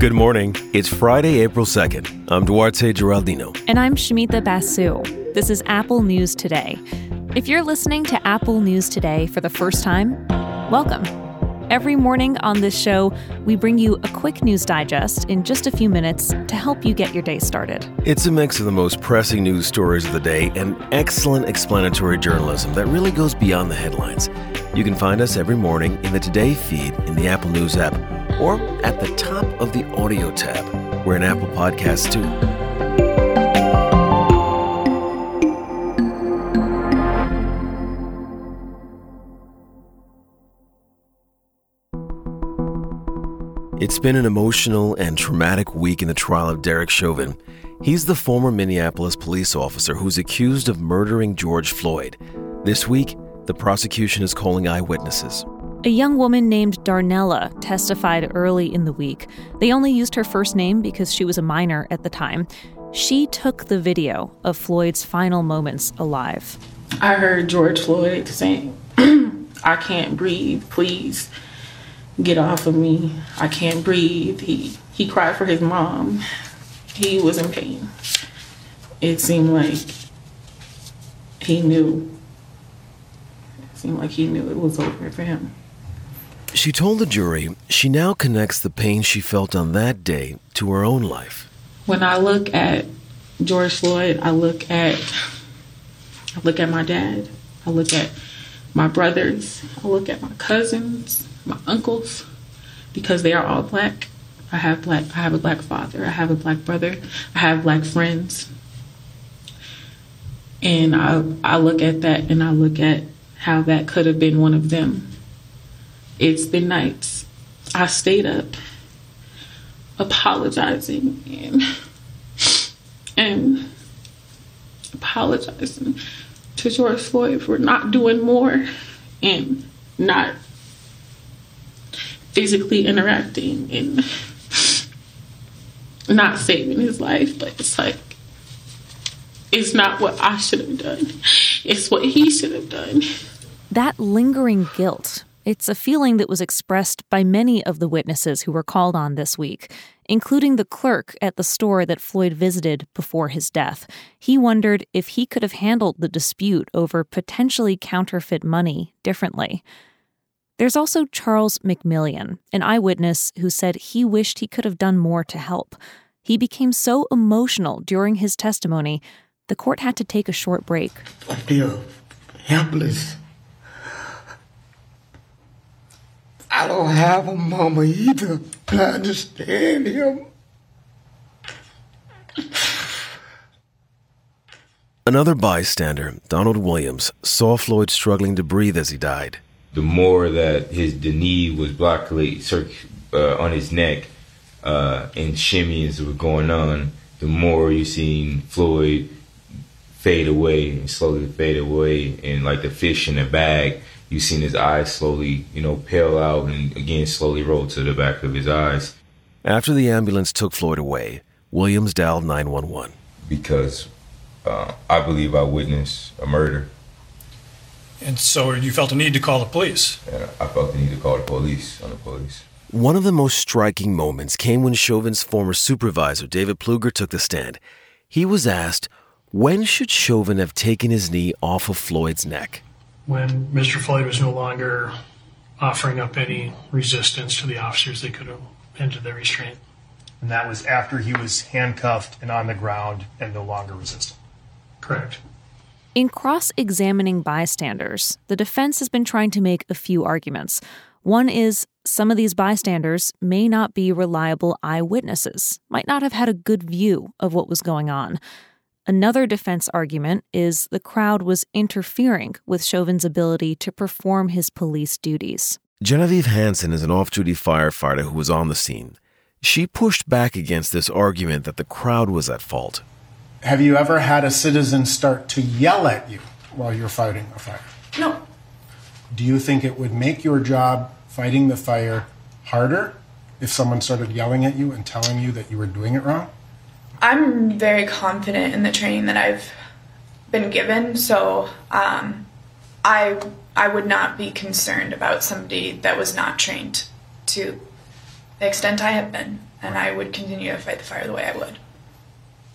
Good morning. It's Friday, April 2nd. I'm Duarte Geraldino. And I'm Shumita Basu. This is Apple News Today. If you're listening to Apple News Today for the first time, welcome. Every morning on this show, we bring you a quick news digest in just a few minutes to help you get your day started. It's a mix of the most pressing news stories of the day and excellent explanatory journalism that really goes beyond the headlines. You can find us every morning in the Today feed in the Apple News app or at the top of the audio tab. We're in Apple Podcasts too. It's been an emotional and traumatic week in the trial of Derek Chauvin. He's the former Minneapolis police officer who's accused of murdering George Floyd. This week, the prosecution is calling eyewitnesses. A young woman named Darnella testified early in the week. They only used her first name because she was a minor at the time. She took the video of Floyd's final moments alive. I heard George Floyd saying, I can't breathe, please get off of me. I can't breathe. He he cried for his mom. He was in pain. It seemed like he knew. It seemed like he knew it was over for him. She told the jury she now connects the pain she felt on that day to her own life. When I look at George Floyd, I look at I look at my dad. I look at my brothers. I look at my cousins, my uncles, because they are all black. I have black I have a black father, I have a black brother, I have black friends. And I I look at that and I look at how that could have been one of them. It's been nights. I stayed up apologizing and and apologizing to George Floyd for not doing more and not physically interacting and not saving his life. But it's like, it's not what I should have done, it's what he should have done. That lingering guilt it's a feeling that was expressed by many of the witnesses who were called on this week, including the clerk at the store that Floyd visited before his death. He wondered if he could have handled the dispute over potentially counterfeit money differently. There's also Charles McMillian, an eyewitness who said he wished he could have done more to help. He became so emotional during his testimony, the court had to take a short break. I feel helpless I don't have a mama either, but I understand him. Another bystander, Donald Williams, saw Floyd struggling to breathe as he died. The more that his the knee was blocked uh, on his neck uh, and shimmies were going on, the more you seen Floyd fade away and slowly fade away, and like the fish in a bag you seen his eyes slowly, you know, pale out and again slowly roll to the back of his eyes. After the ambulance took Floyd away, Williams dialed 911. Because uh, I believe I witnessed a murder. And so you felt a need to call the police? Yeah, I felt the need to call the police on the police. One of the most striking moments came when Chauvin's former supervisor, David Pleoger, took the stand. He was asked, when should Chauvin have taken his knee off of Floyd's neck? When Mr. Floyd was no longer offering up any resistance to the officers, they could have ended their restraint. And that was after he was handcuffed and on the ground and no longer resisting. Correct. In cross examining bystanders, the defense has been trying to make a few arguments. One is some of these bystanders may not be reliable eyewitnesses, might not have had a good view of what was going on. Another defense argument is the crowd was interfering with Chauvin's ability to perform his police duties. Genevieve Hansen is an off duty firefighter who was on the scene. She pushed back against this argument that the crowd was at fault. Have you ever had a citizen start to yell at you while you're fighting a fire? No. Do you think it would make your job fighting the fire harder if someone started yelling at you and telling you that you were doing it wrong? I'm very confident in the training that I've been given, so um, I I would not be concerned about somebody that was not trained to the extent I have been. and I would continue to fight the fire the way I would.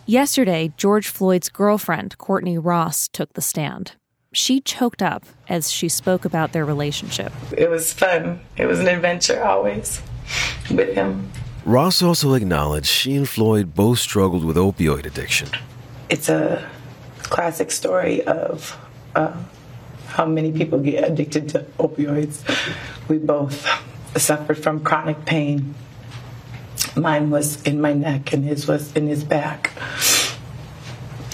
Yesterday, George Floyd's girlfriend, Courtney Ross, took the stand. She choked up as she spoke about their relationship. It was fun. It was an adventure always with him. Ross also acknowledged she and Floyd both struggled with opioid addiction. It's a classic story of uh, how many people get addicted to opioids. We both suffered from chronic pain. Mine was in my neck, and his was in his back.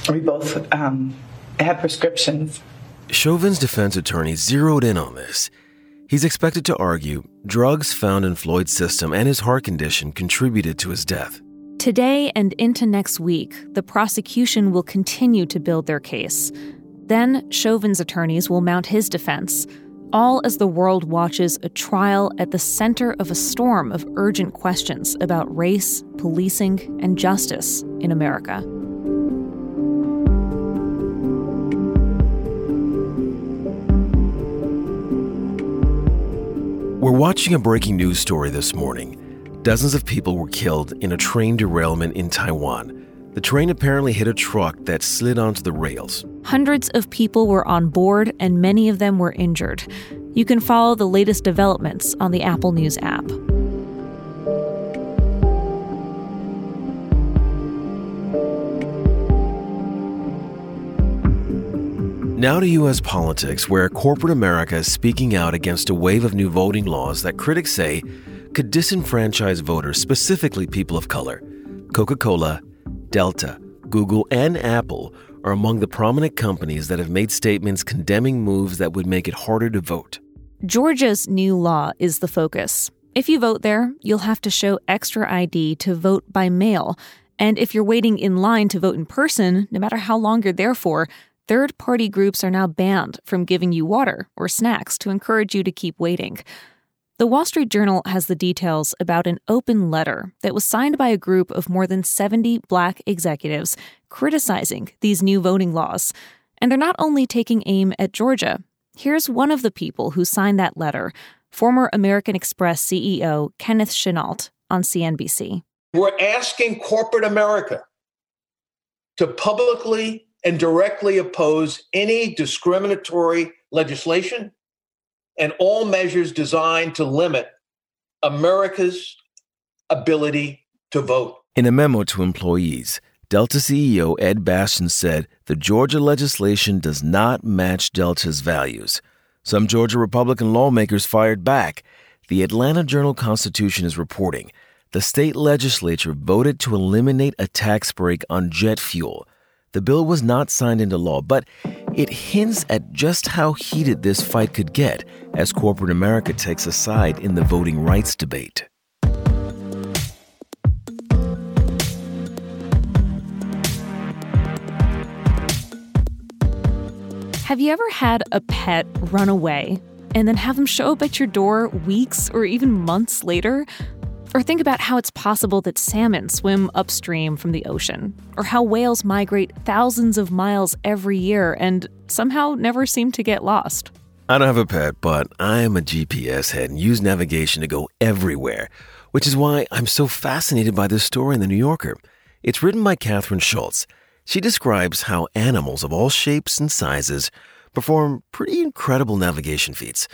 We both um, had prescriptions. Chauvin's defense attorney zeroed in on this. He's expected to argue drugs found in Floyd's system and his heart condition contributed to his death. Today and into next week, the prosecution will continue to build their case. Then, Chauvin's attorneys will mount his defense, all as the world watches a trial at the center of a storm of urgent questions about race, policing, and justice in America. We're watching a breaking news story this morning. Dozens of people were killed in a train derailment in Taiwan. The train apparently hit a truck that slid onto the rails. Hundreds of people were on board, and many of them were injured. You can follow the latest developments on the Apple News app. Now to U.S. politics, where corporate America is speaking out against a wave of new voting laws that critics say could disenfranchise voters, specifically people of color. Coca Cola, Delta, Google, and Apple are among the prominent companies that have made statements condemning moves that would make it harder to vote. Georgia's new law is the focus. If you vote there, you'll have to show extra ID to vote by mail. And if you're waiting in line to vote in person, no matter how long you're there for, third party groups are now banned from giving you water or snacks to encourage you to keep waiting. The Wall Street Journal has the details about an open letter that was signed by a group of more than 70 black executives criticizing these new voting laws. And they're not only taking aim at Georgia. Here's one of the people who signed that letter former American Express CEO Kenneth Chenault on CNBC. We're asking corporate America to publicly and directly oppose any discriminatory legislation and all measures designed to limit America's ability to vote. In a memo to employees, Delta CEO Ed Bastian said the Georgia legislation does not match Delta's values. Some Georgia Republican lawmakers fired back. The Atlanta Journal Constitution is reporting the state legislature voted to eliminate a tax break on jet fuel. The bill was not signed into law, but it hints at just how heated this fight could get as corporate America takes a side in the voting rights debate. Have you ever had a pet run away and then have them show up at your door weeks or even months later? Or think about how it's possible that salmon swim upstream from the ocean, or how whales migrate thousands of miles every year and somehow never seem to get lost. I don't have a pet, but I am a GPS head and use navigation to go everywhere, which is why I'm so fascinated by this story in The New Yorker. It's written by Kathryn Schulz. She describes how animals of all shapes and sizes perform pretty incredible navigation feats.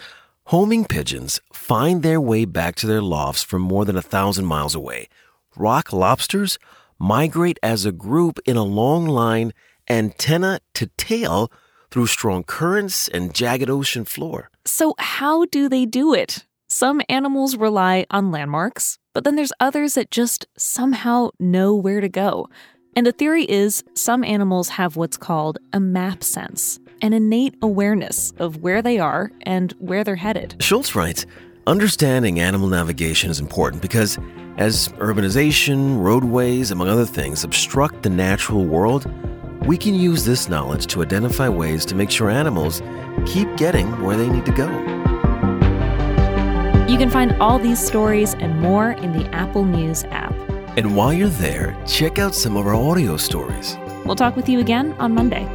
Homing pigeons find their way back to their lofts from more than a thousand miles away. Rock lobsters migrate as a group in a long line, antenna to tail, through strong currents and jagged ocean floor. So, how do they do it? Some animals rely on landmarks, but then there's others that just somehow know where to go. And the theory is some animals have what's called a map sense, an innate awareness of where they are and where they're headed. Schulz writes Understanding animal navigation is important because as urbanization, roadways, among other things, obstruct the natural world, we can use this knowledge to identify ways to make sure animals keep getting where they need to go. You can find all these stories and more in the Apple News app. And while you're there, check out some of our audio stories. We'll talk with you again on Monday.